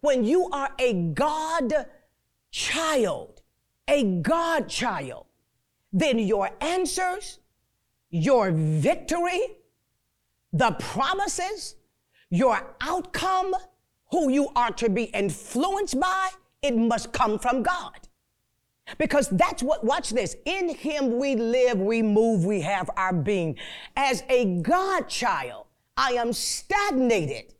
when you are a God child, a God child, then your answers, your victory, the promises, your outcome, who you are to be influenced by, it must come from God. Because that's what, watch this. In Him we live, we move, we have our being. As a God child, I am stagnated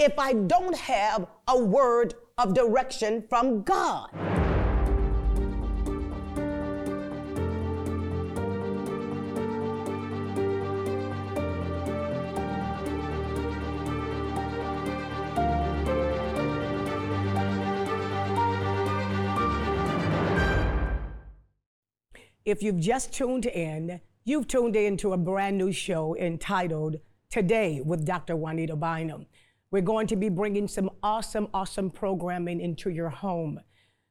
if I don't have a word of direction from God. If you've just tuned in, you've tuned in to a brand new show entitled Today with Dr. Juanita Bynum. We're going to be bringing some awesome, awesome programming into your home.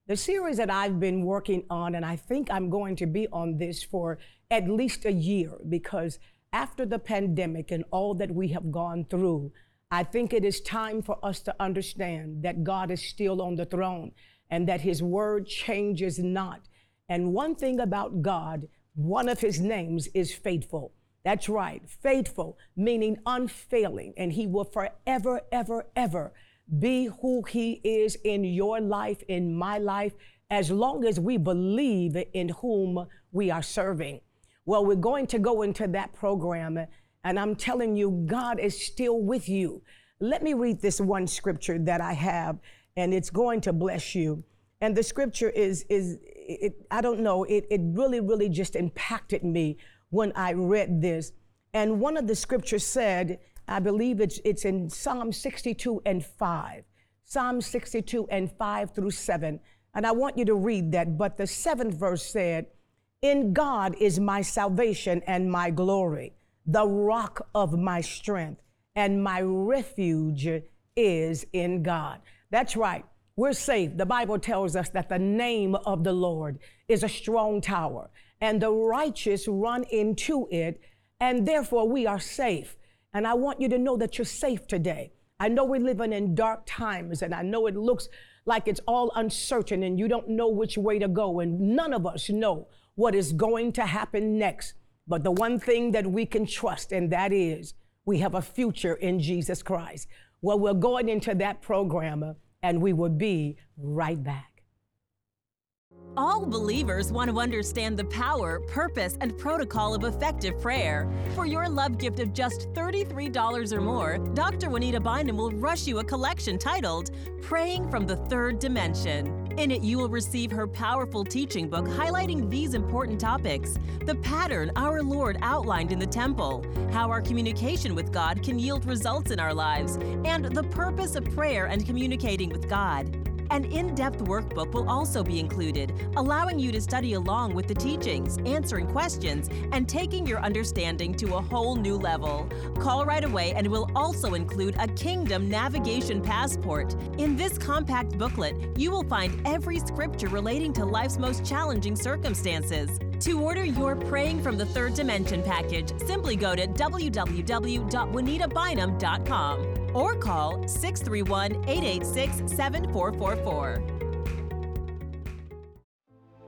The series that I've been working on, and I think I'm going to be on this for at least a year because after the pandemic and all that we have gone through, I think it is time for us to understand that God is still on the throne and that his word changes not. And one thing about God, one of his names is faithful. That's right, faithful, meaning unfailing. And he will forever, ever, ever be who he is in your life, in my life, as long as we believe in whom we are serving. Well, we're going to go into that program, and I'm telling you, God is still with you. Let me read this one scripture that I have, and it's going to bless you. And the scripture is, is it, I don't know, it, it really, really just impacted me when I read this. And one of the scriptures said, I believe it's, it's in Psalm 62 and 5. Psalm 62 and 5 through 7. And I want you to read that. But the seventh verse said, In God is my salvation and my glory, the rock of my strength, and my refuge is in God. That's right. We're safe. The Bible tells us that the name of the Lord is a strong tower, and the righteous run into it, and therefore we are safe. And I want you to know that you're safe today. I know we're living in dark times, and I know it looks like it's all uncertain and you don't know which way to go, and none of us know what is going to happen next. But the one thing that we can trust, and that is we have a future in Jesus Christ. Well, we're going into that program uh, and we will be right back. All believers want to understand the power, purpose, and protocol of effective prayer. For your love gift of just $33 or more, Dr. Juanita Bynum will rush you a collection titled Praying from the Third Dimension. In it, you will receive her powerful teaching book highlighting these important topics the pattern our Lord outlined in the temple, how our communication with God can yield results in our lives, and the purpose of prayer and communicating with God. An in depth workbook will also be included, allowing you to study along with the teachings, answering questions, and taking your understanding to a whole new level. Call right away and we'll also include a Kingdom Navigation Passport. In this compact booklet, you will find every scripture relating to life's most challenging circumstances. To order your Praying from the Third Dimension package, simply go to www.juanitabynum.com or call 631 886 7444.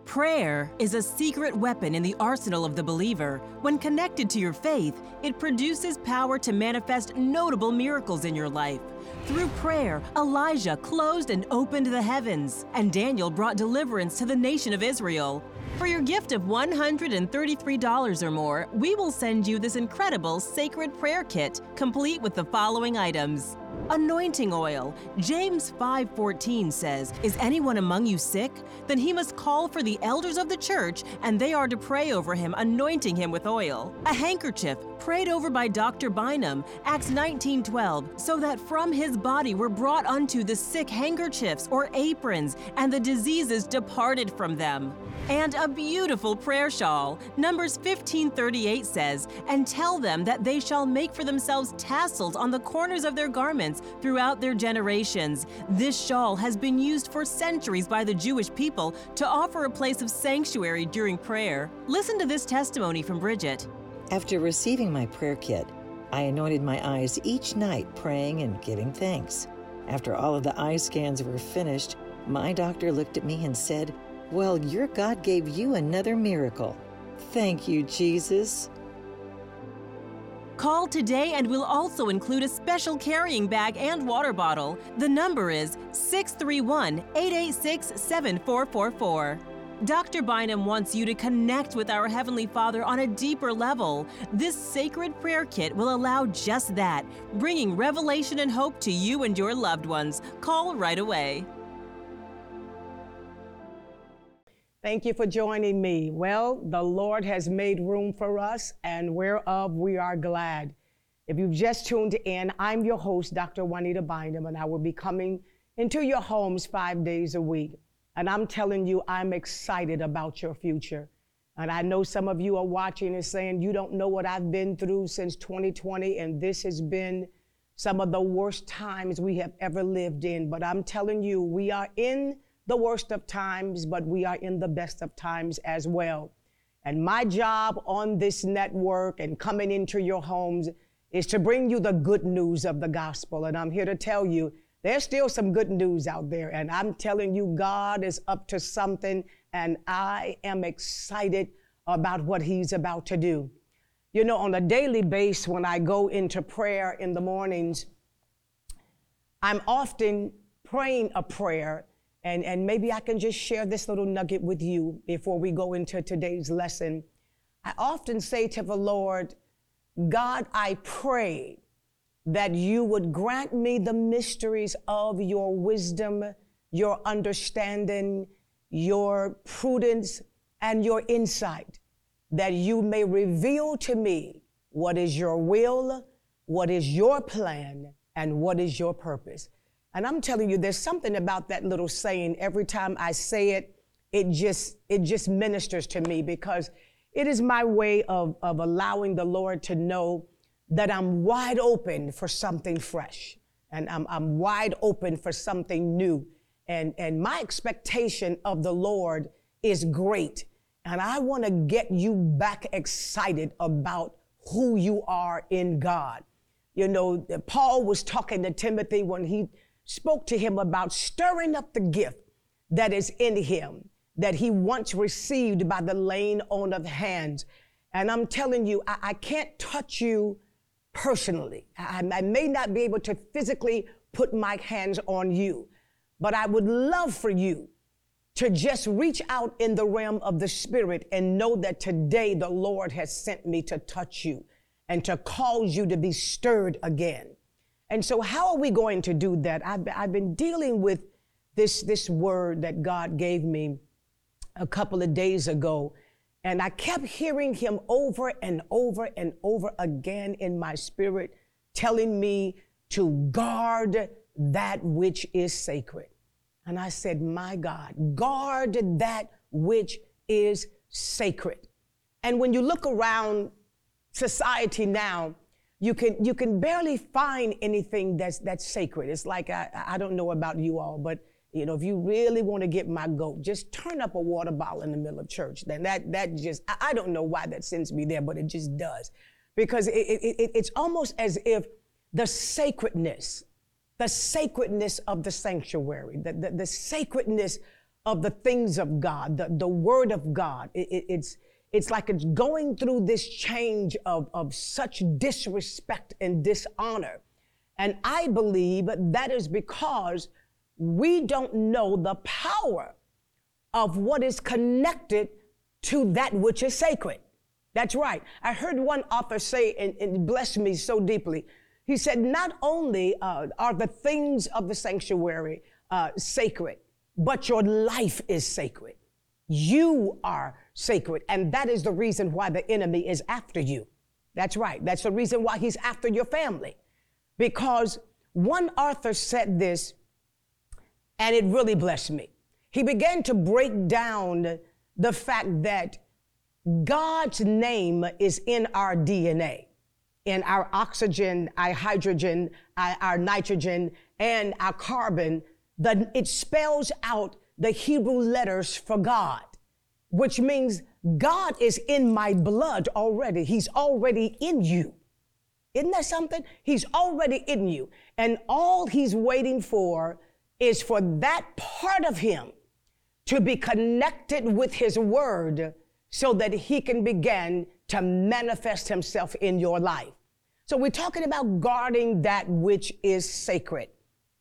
Prayer is a secret weapon in the arsenal of the believer. When connected to your faith, it produces power to manifest notable miracles in your life. Through prayer, Elijah closed and opened the heavens, and Daniel brought deliverance to the nation of Israel. For your gift of $133 or more, we will send you this incredible sacred prayer kit, complete with the following items. Anointing oil. James 5:14 says, "Is anyone among you sick? Then he must call for the elders of the church, and they are to pray over him, anointing him with oil." A handkerchief prayed over by Dr. Bynum, Acts 19:12, so that from his body were brought unto the sick handkerchiefs or aprons, and the diseases departed from them and a beautiful prayer shawl. Numbers 15:38 says, "And tell them that they shall make for themselves tassels on the corners of their garments throughout their generations." This shawl has been used for centuries by the Jewish people to offer a place of sanctuary during prayer. Listen to this testimony from Bridget. After receiving my prayer kit, I anointed my eyes each night praying and giving thanks. After all of the eye scans were finished, my doctor looked at me and said, Well, your God gave you another miracle. Thank you, Jesus. Call today and we'll also include a special carrying bag and water bottle. The number is 631 886 7444. Dr. Bynum wants you to connect with our Heavenly Father on a deeper level. This sacred prayer kit will allow just that, bringing revelation and hope to you and your loved ones. Call right away. Thank you for joining me. Well, the Lord has made room for us, and whereof we are glad. If you've just tuned in, I'm your host, Dr. Juanita Bynum, and I will be coming into your homes five days a week. And I'm telling you, I'm excited about your future. And I know some of you are watching and saying, You don't know what I've been through since 2020, and this has been some of the worst times we have ever lived in. But I'm telling you, we are in the worst of times, but we are in the best of times as well. And my job on this network and coming into your homes is to bring you the good news of the gospel. And I'm here to tell you there's still some good news out there. And I'm telling you, God is up to something, and I am excited about what He's about to do. You know, on a daily basis, when I go into prayer in the mornings, I'm often praying a prayer and, and maybe I can just share this little nugget with you before we go into today's lesson. I often say to the Lord, God, I pray that you would grant me the mysteries of your wisdom, your understanding, your prudence, and your insight, that you may reveal to me what is your will, what is your plan, and what is your purpose. And I'm telling you, there's something about that little saying. Every time I say it, it just it just ministers to me because it is my way of, of allowing the Lord to know that I'm wide open for something fresh. And I'm, I'm wide open for something new. And, and my expectation of the Lord is great. And I want to get you back excited about who you are in God. You know, Paul was talking to Timothy when he spoke to him about stirring up the gift that is in him that he once received by the laying on of hands. And I'm telling you, I, I can't touch you personally. I, I may not be able to physically put my hands on you, but I would love for you to just reach out in the realm of the spirit and know that today the Lord has sent me to touch you and to cause you to be stirred again. And so, how are we going to do that? I've, I've been dealing with this, this word that God gave me a couple of days ago. And I kept hearing him over and over and over again in my spirit, telling me to guard that which is sacred. And I said, My God, guard that which is sacred. And when you look around society now, you can you can barely find anything that's that's sacred. It's like I, I don't know about you all, but you know, if you really want to get my goat, just turn up a water bottle in the middle of church. Then that that just I, I don't know why that sends me there, but it just does, because it, it, it, it's almost as if the sacredness, the sacredness of the sanctuary, the, the, the sacredness of the things of God, the, the word of God, it, it's it's like it's going through this change of, of such disrespect and dishonor. And I believe that is because we don't know the power of what is connected to that which is sacred. That's right. I heard one author say, and it blessed me so deeply. He said, Not only uh, are the things of the sanctuary uh, sacred, but your life is sacred. You are sacred. And that is the reason why the enemy is after you. That's right. That's the reason why he's after your family. Because one author said this, and it really blessed me. He began to break down the fact that God's name is in our DNA, in our oxygen, our hydrogen, our, nitrogen, and our carbon. That it spells out the Hebrew letters for God which means God is in my blood already. He's already in you. Isn't that something? He's already in you. And all he's waiting for is for that part of him to be connected with his word so that he can begin to manifest himself in your life. So we're talking about guarding that which is sacred.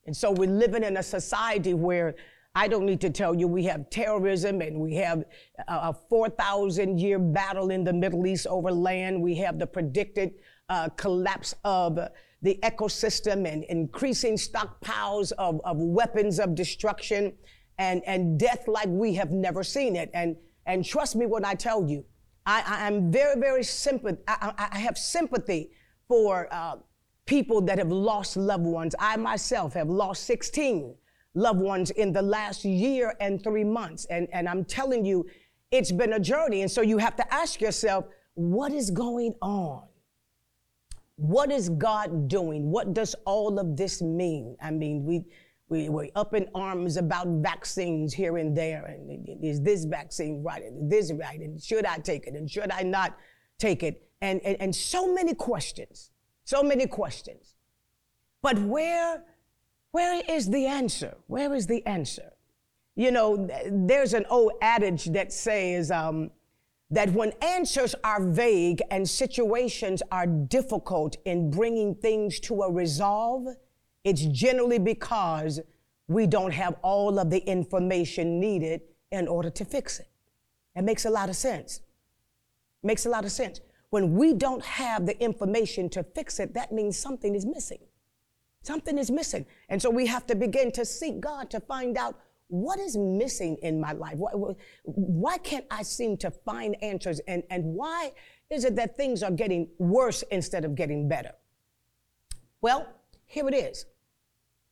And so we're living in a society where I don't need to tell you we have terrorism and we have a 4,000 year battle in the Middle East over land. We have the predicted uh, collapse of the ecosystem and increasing stockpiles of, of weapons of destruction and, and death like we have never seen it. And, and trust me when I tell you, I, I am very, very sympath- I, I have sympathy for uh, people that have lost loved ones. I myself have lost 16 loved ones in the last year and three months. And, and I'm telling you, it's been a journey. And so you have to ask yourself, what is going on? What is God doing? What does all of this mean? I mean, we, we were up in arms about vaccines here and there. And is this vaccine right? And this right? And should I take it? And should I not take it? And, and, and so many questions, so many questions. But where where is the answer? Where is the answer? You know, there's an old adage that says um, that when answers are vague and situations are difficult in bringing things to a resolve, it's generally because we don't have all of the information needed in order to fix it. It makes a lot of sense. Makes a lot of sense. When we don't have the information to fix it, that means something is missing. Something is missing. And so we have to begin to seek God to find out what is missing in my life. Why, why can't I seem to find answers? And, and why is it that things are getting worse instead of getting better? Well, here it is.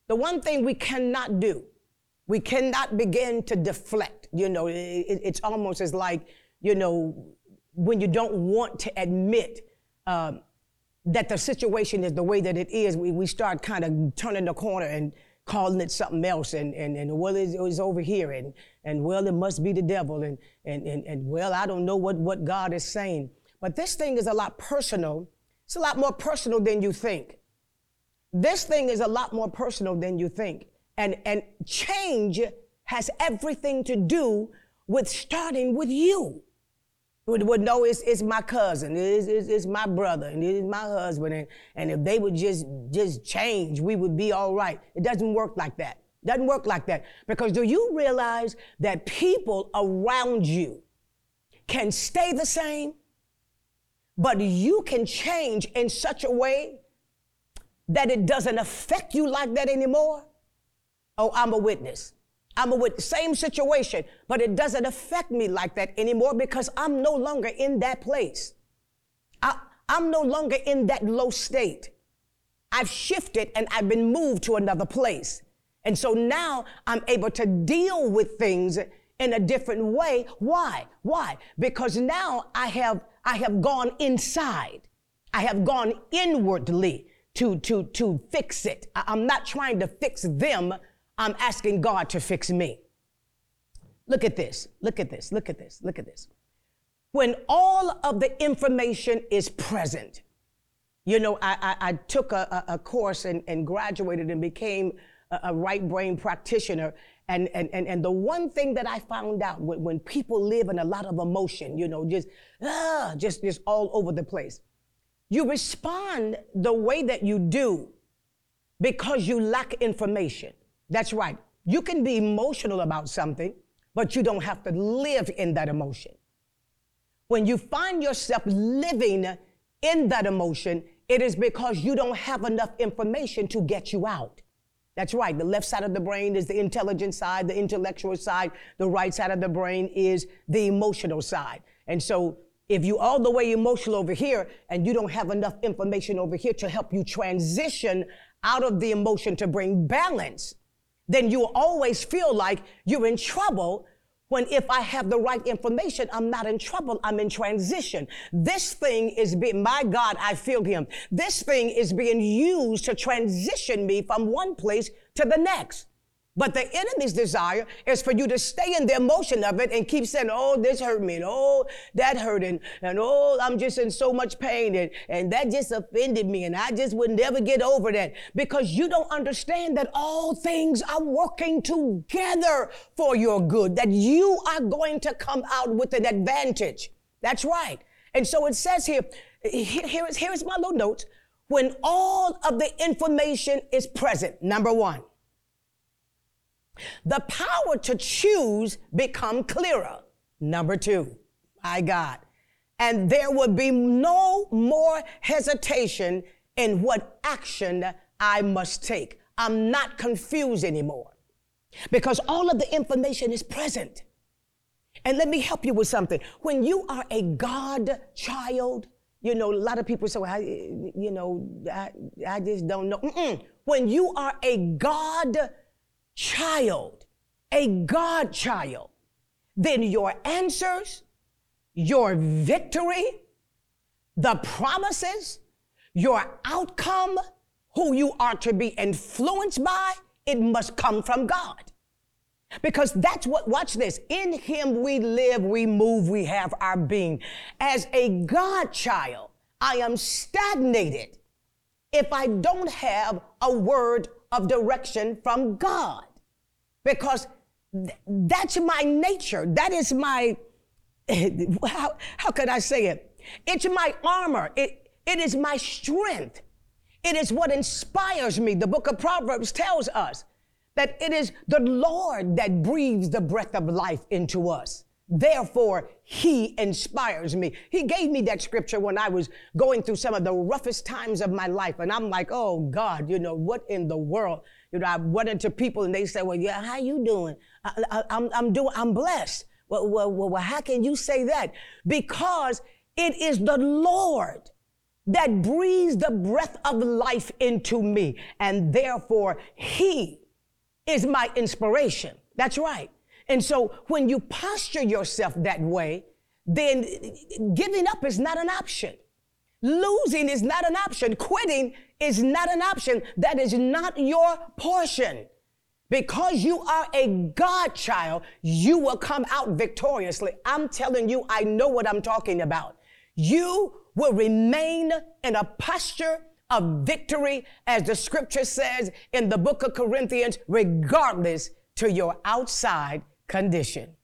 The one thing we cannot do, we cannot begin to deflect. You know, it, it's almost as like, you know, when you don't want to admit um, that the situation is the way that it is, we, we start kind of turning the corner and calling it something else and, and, and well, it's, it's over here and, and well, it must be the devil and, and, and, and well, I don't know what, what God is saying. But this thing is a lot personal. It's a lot more personal than you think. This thing is a lot more personal than you think. And, and change has everything to do with starting with you would, would know it's, it's my cousin, it's, it's, it's my brother, and it's my husband, and, and if they would just just change, we would be all right. It doesn't work like that. Doesn't work like that. Because do you realize that people around you can stay the same, but you can change in such a way that it doesn't affect you like that anymore? Oh, I'm a witness. I'm with the same situation, but it doesn't affect me like that anymore because I'm no longer in that place. I, I'm no longer in that low state. I've shifted and I've been moved to another place. And so now I'm able to deal with things in a different way. Why? Why? Because now I have I have gone inside. I have gone inwardly to to to fix it. I'm not trying to fix them. I'm asking God to fix me. Look at this. Look at this. Look at this. Look at this. When all of the information is present, you know, I, I, I took a, a, course and, and, graduated and became a, a, right brain practitioner. And, and, and, and the one thing that I found out when, when people live in a lot of emotion, you know, just, ah, just, just all over the place, you respond the way that you do because you lack information. That's right. You can be emotional about something, but you don't have to live in that emotion. When you find yourself living in that emotion, it is because you don't have enough information to get you out. That's right. The left side of the brain is the intelligent side, the intellectual side. The right side of the brain is the emotional side. And so if you all the way emotional over here and you don't have enough information over here to help you transition out of the emotion to bring balance, then you'll always feel like you're in trouble when if I have the right information, I'm not in trouble. I'm in transition. This thing is being, my God, I feel him. This thing is being used to transition me from one place to the next. But the enemy's desire is for you to stay in the emotion of it and keep saying, oh, this hurt me, and oh, that hurt, and, and oh, I'm just in so much pain, and, and that just offended me, and I just would never get over that. Because you don't understand that all things are working together for your good, that you are going to come out with an advantage. That's right. And so it says here, here, is, here is my little notes. When all of the information is present, number one, the power to choose become clearer. Number two, my God. And there would be no more hesitation in what action I must take. I'm not confused anymore because all of the information is present. And let me help you with something. When you are a God child, you know, a lot of people say, well, I, you know, I, I just don't know. Mm-mm. When you are a God child, a God child, then your answers, your victory, the promises, your outcome, who you are to be influenced by, it must come from God. Because that's what, watch this. In Him we live, we move, we have our being. As a God child, I am stagnated if I don't have a word of direction from God. Because th- that's my nature. That is my, how, how could I say it? It's my armor. It, it is my strength. It is what inspires me. The book of Proverbs tells us that it is the Lord that breathes the breath of life into us. Therefore, he inspires me. He gave me that scripture when I was going through some of the roughest times of my life. And I'm like, oh God, you know, what in the world? You know, I went into people and they say, well, yeah, how you doing? I, I, I'm, I'm doing, I'm blessed. Well, well, well, how can you say that? Because it is the Lord that breathes the breath of life into me. And therefore, he is my inspiration. That's right. And so when you posture yourself that way, then giving up is not an option. Losing is not an option. Quitting is not an option. That is not your portion. Because you are a God child, you will come out victoriously. I'm telling you, I know what I'm talking about. You will remain in a posture of victory, as the scripture says in the book of Corinthians, regardless to your outside condition.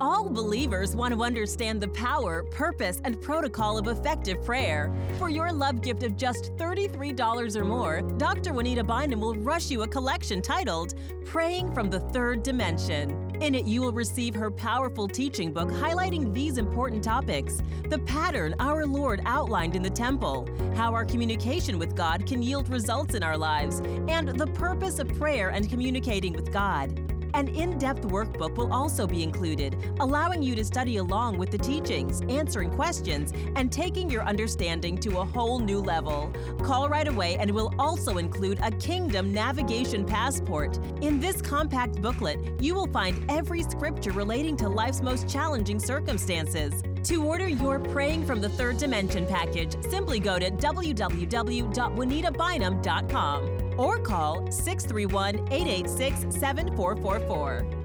All believers want to understand the power, purpose, and protocol of effective prayer. For your love gift of just $33 or more, Dr. Juanita Bynum will rush you a collection titled Praying from the Third Dimension. In it, you will receive her powerful teaching book highlighting these important topics the pattern our Lord outlined in the temple, how our communication with God can yield results in our lives, and the purpose of prayer and communicating with God. An in depth workbook will also be included, allowing you to study along with the teachings, answering questions, and taking your understanding to a whole new level. Call right away and we'll also include a Kingdom Navigation Passport. In this compact booklet, you will find every scripture relating to life's most challenging circumstances. To order your Praying from the Third Dimension package, simply go to www.juanitabynum.com or call 631 886 7444.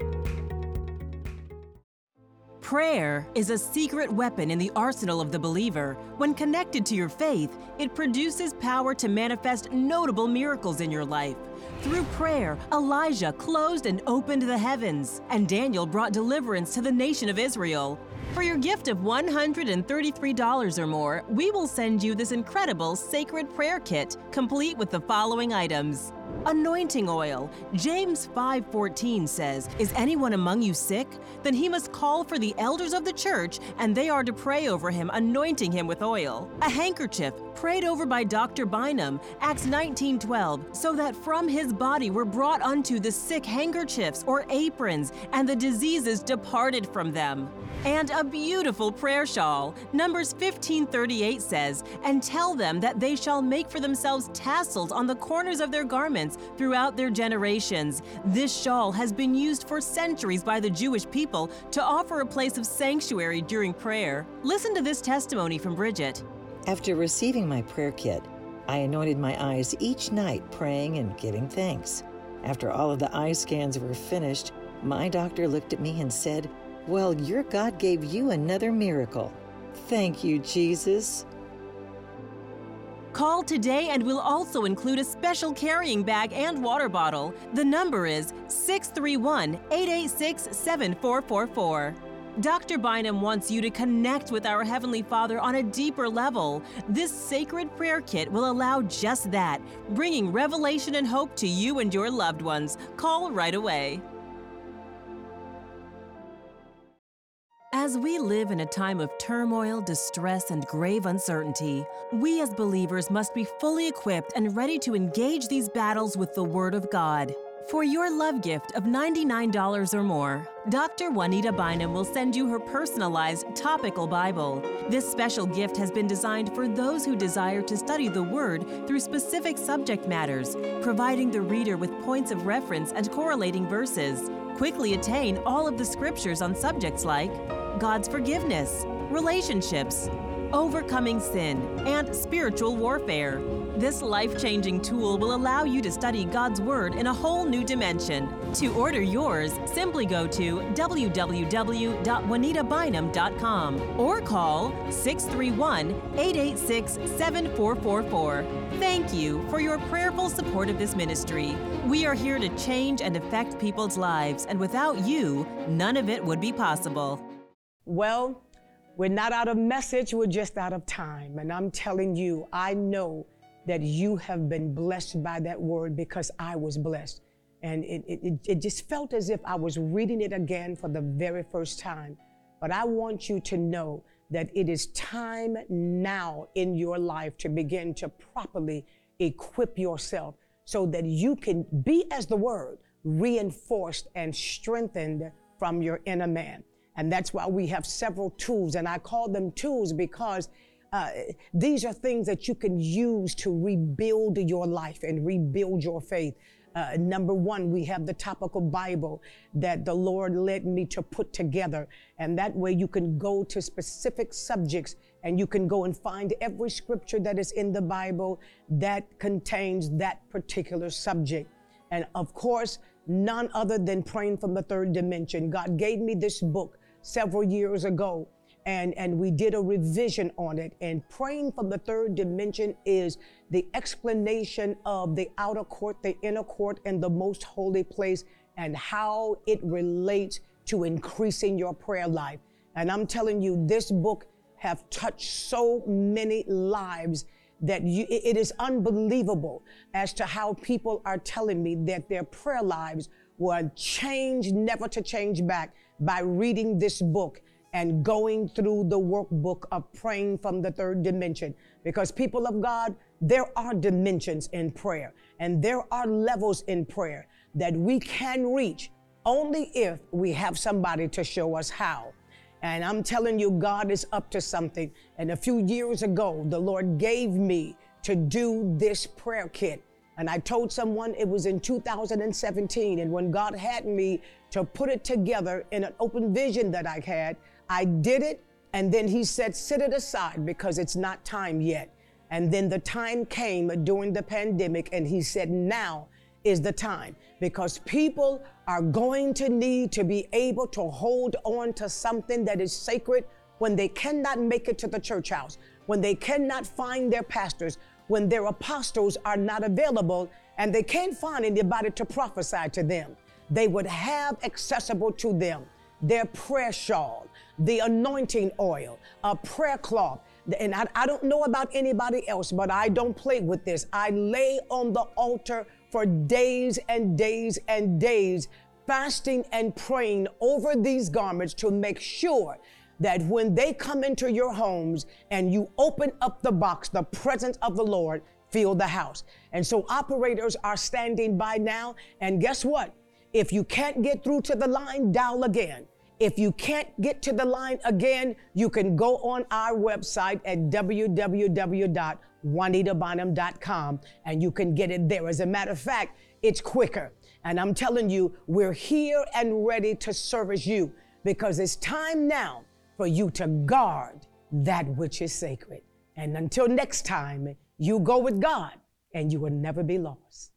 Prayer is a secret weapon in the arsenal of the believer. When connected to your faith, it produces power to manifest notable miracles in your life. Through prayer, Elijah closed and opened the heavens, and Daniel brought deliverance to the nation of Israel. For your gift of $133 or more, we will send you this incredible sacred prayer kit, complete with the following items. Anointing oil. James 5:14 says, "Is anyone among you sick? Then he must call for the elders of the church, and they are to pray over him, anointing him with oil." A handkerchief prayed over by Dr. Bynum, Acts 19:12, so that from his body were brought unto the sick handkerchiefs or aprons, and the diseases departed from them. And a beautiful prayer shawl. Numbers 15:38 says, "And tell them that they shall make for themselves tassels on the corners of their garments throughout their generations." This shawl has been used for centuries by the Jewish people to offer a place of sanctuary during prayer. Listen to this testimony from Bridget. After receiving my prayer kit, I anointed my eyes each night praying and giving thanks. After all of the eye scans were finished, my doctor looked at me and said, Well, your God gave you another miracle. Thank you, Jesus. Call today and we'll also include a special carrying bag and water bottle. The number is 631 886 7444. Dr. Bynum wants you to connect with our Heavenly Father on a deeper level. This sacred prayer kit will allow just that, bringing revelation and hope to you and your loved ones. Call right away. As we live in a time of turmoil, distress, and grave uncertainty, we as believers must be fully equipped and ready to engage these battles with the Word of God. For your love gift of $99 or more, Dr. Juanita Bynum will send you her personalized topical Bible. This special gift has been designed for those who desire to study the Word through specific subject matters, providing the reader with points of reference and correlating verses. Quickly attain all of the scriptures on subjects like God's forgiveness, relationships, overcoming sin, and spiritual warfare. This life changing tool will allow you to study God's Word in a whole new dimension. To order yours, simply go to www.juanitabynum.com or call 631 886 7444. Thank you for your prayerful support of this ministry. We are here to change and affect people's lives, and without you, none of it would be possible. Well, we're not out of message, we're just out of time. And I'm telling you, I know that you have been blessed by that word because I was blessed. And it, it, it just felt as if I was reading it again for the very first time. But I want you to know that it is time now in your life to begin to properly equip yourself so that you can be, as the word, reinforced and strengthened from your inner man. And that's why we have several tools. And I call them tools because uh, these are things that you can use to rebuild your life and rebuild your faith. Uh, number one, we have the topical Bible that the Lord led me to put together. And that way you can go to specific subjects and you can go and find every scripture that is in the Bible that contains that particular subject. And of course, none other than praying from the third dimension. God gave me this book several years ago and, and we did a revision on it. And praying from the third dimension is the explanation of the outer court, the inner court, and the most holy place, and how it relates to increasing your prayer life. And I'm telling you, this book have touched so many lives that you, it is unbelievable as to how people are telling me that their prayer lives were changed, never to change back by reading this book and going through the workbook of praying from the third dimension. Because, people of God, there are dimensions in prayer and there are levels in prayer that we can reach only if we have somebody to show us how. And I'm telling you, God is up to something. And a few years ago, the Lord gave me to do this prayer kit. And I told someone it was in 2017. And when God had me to put it together in an open vision that I had, I did it. And then He said, sit it aside because it's not time yet. And then the time came during the pandemic, and He said, now is the time because people are going to need to be able to hold on to something that is sacred when they cannot make it to the church house, when they cannot find their pastors, when their apostles are not available and they can't find anybody to prophesy to them. They would have accessible to them their prayer shawl, the anointing oil, a prayer cloth. And I, I, don't know about anybody else, but I don't play with this. I lay on the altar for days and days and days, fasting and praying over these garments to make sure that when they come into your homes and you open up the box, the presence of the Lord fill the house. And so operators are standing by now. And guess what? If you can't get through to the line, dial again. If you can't get to the line again, you can go on our website at www.juanitabynum.com and you can get it there. As a matter of fact, it's quicker. And I'm telling you, we're here and ready to service you because it's time now for you to guard that which is sacred. And until next time, you go with God and you will never be lost.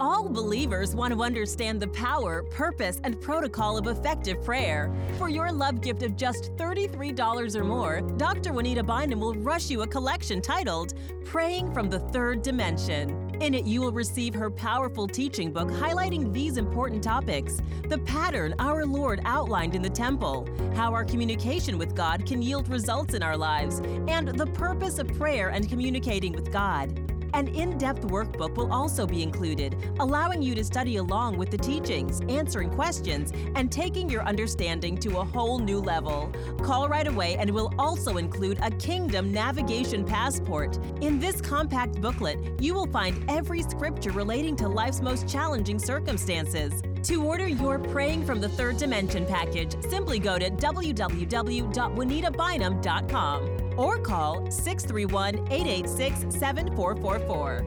All believers want to understand the power, purpose, and protocol of effective prayer. For your love gift of just $33 or more, Dr. Juanita Bynum will rush you a collection titled Praying from the Third Dimension. In it, you will receive her powerful teaching book highlighting these important topics the pattern our Lord outlined in the temple, how our communication with God can yield results in our lives, and the purpose of prayer and communicating with God. An in depth workbook will also be included, allowing you to study along with the teachings, answering questions, and taking your understanding to a whole new level. Call right away and we'll also include a Kingdom Navigation Passport. In this compact booklet, you will find every scripture relating to life's most challenging circumstances. To order your Praying from the Third Dimension package, simply go to www.juanitabynum.com or call 631 886 7444.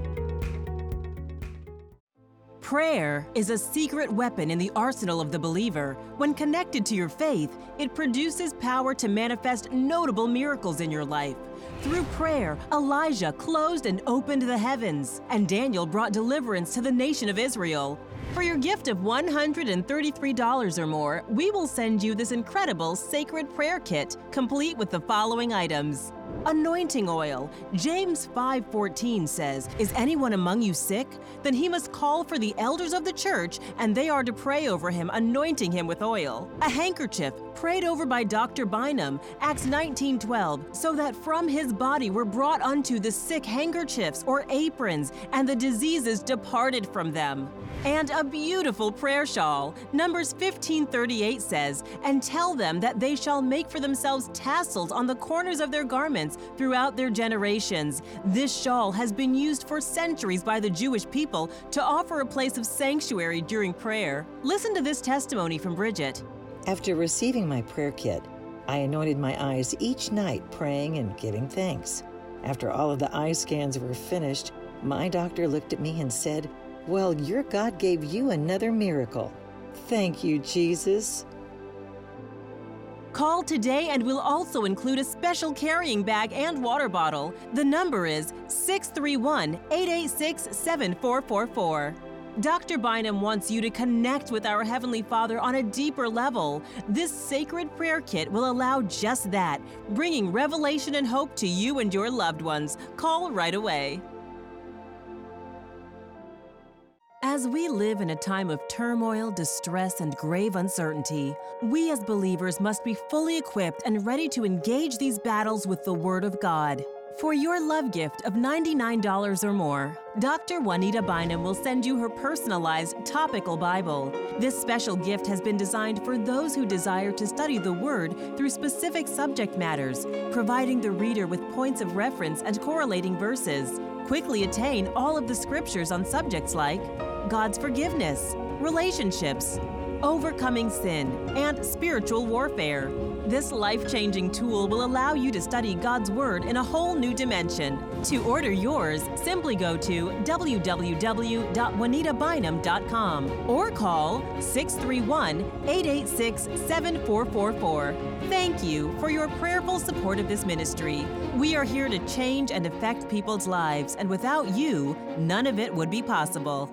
Prayer is a secret weapon in the arsenal of the believer. When connected to your faith, it produces power to manifest notable miracles in your life. Through prayer, Elijah closed and opened the heavens, and Daniel brought deliverance to the nation of Israel. For your gift of $133 or more, we will send you this incredible sacred prayer kit, complete with the following items. Anointing oil. James 5:14 says, "Is anyone among you sick? Then he must call for the elders of the church, and they are to pray over him, anointing him with oil." A handkerchief prayed over by Dr. Bynum, Acts 19:12, so that from his body were brought unto the sick handkerchiefs or aprons, and the diseases departed from them. And a beautiful prayer shawl. Numbers 15:38 says, "And tell them that they shall make for themselves tassels on the corners of their garments throughout their generations." This shawl has been used for centuries by the Jewish people to offer a place of sanctuary during prayer. Listen to this testimony from Bridget. After receiving my prayer kit, I anointed my eyes each night praying and giving thanks. After all of the eye scans were finished, my doctor looked at me and said, Well, your God gave you another miracle. Thank you, Jesus. Call today and we'll also include a special carrying bag and water bottle. The number is 631 886 7444. Dr. Bynum wants you to connect with our Heavenly Father on a deeper level. This sacred prayer kit will allow just that, bringing revelation and hope to you and your loved ones. Call right away. As we live in a time of turmoil, distress, and grave uncertainty, we as believers must be fully equipped and ready to engage these battles with the Word of God. For your love gift of $99 or more, Dr. Juanita Bynum will send you her personalized topical Bible. This special gift has been designed for those who desire to study the Word through specific subject matters, providing the reader with points of reference and correlating verses. Quickly attain all of the scriptures on subjects like God's forgiveness, relationships, overcoming sin, and spiritual warfare. This life changing tool will allow you to study God's Word in a whole new dimension. To order yours, simply go to www.juanitabynum.com or call 631 886 7444. Thank you for your prayerful support of this ministry. We are here to change and affect people's lives, and without you, none of it would be possible.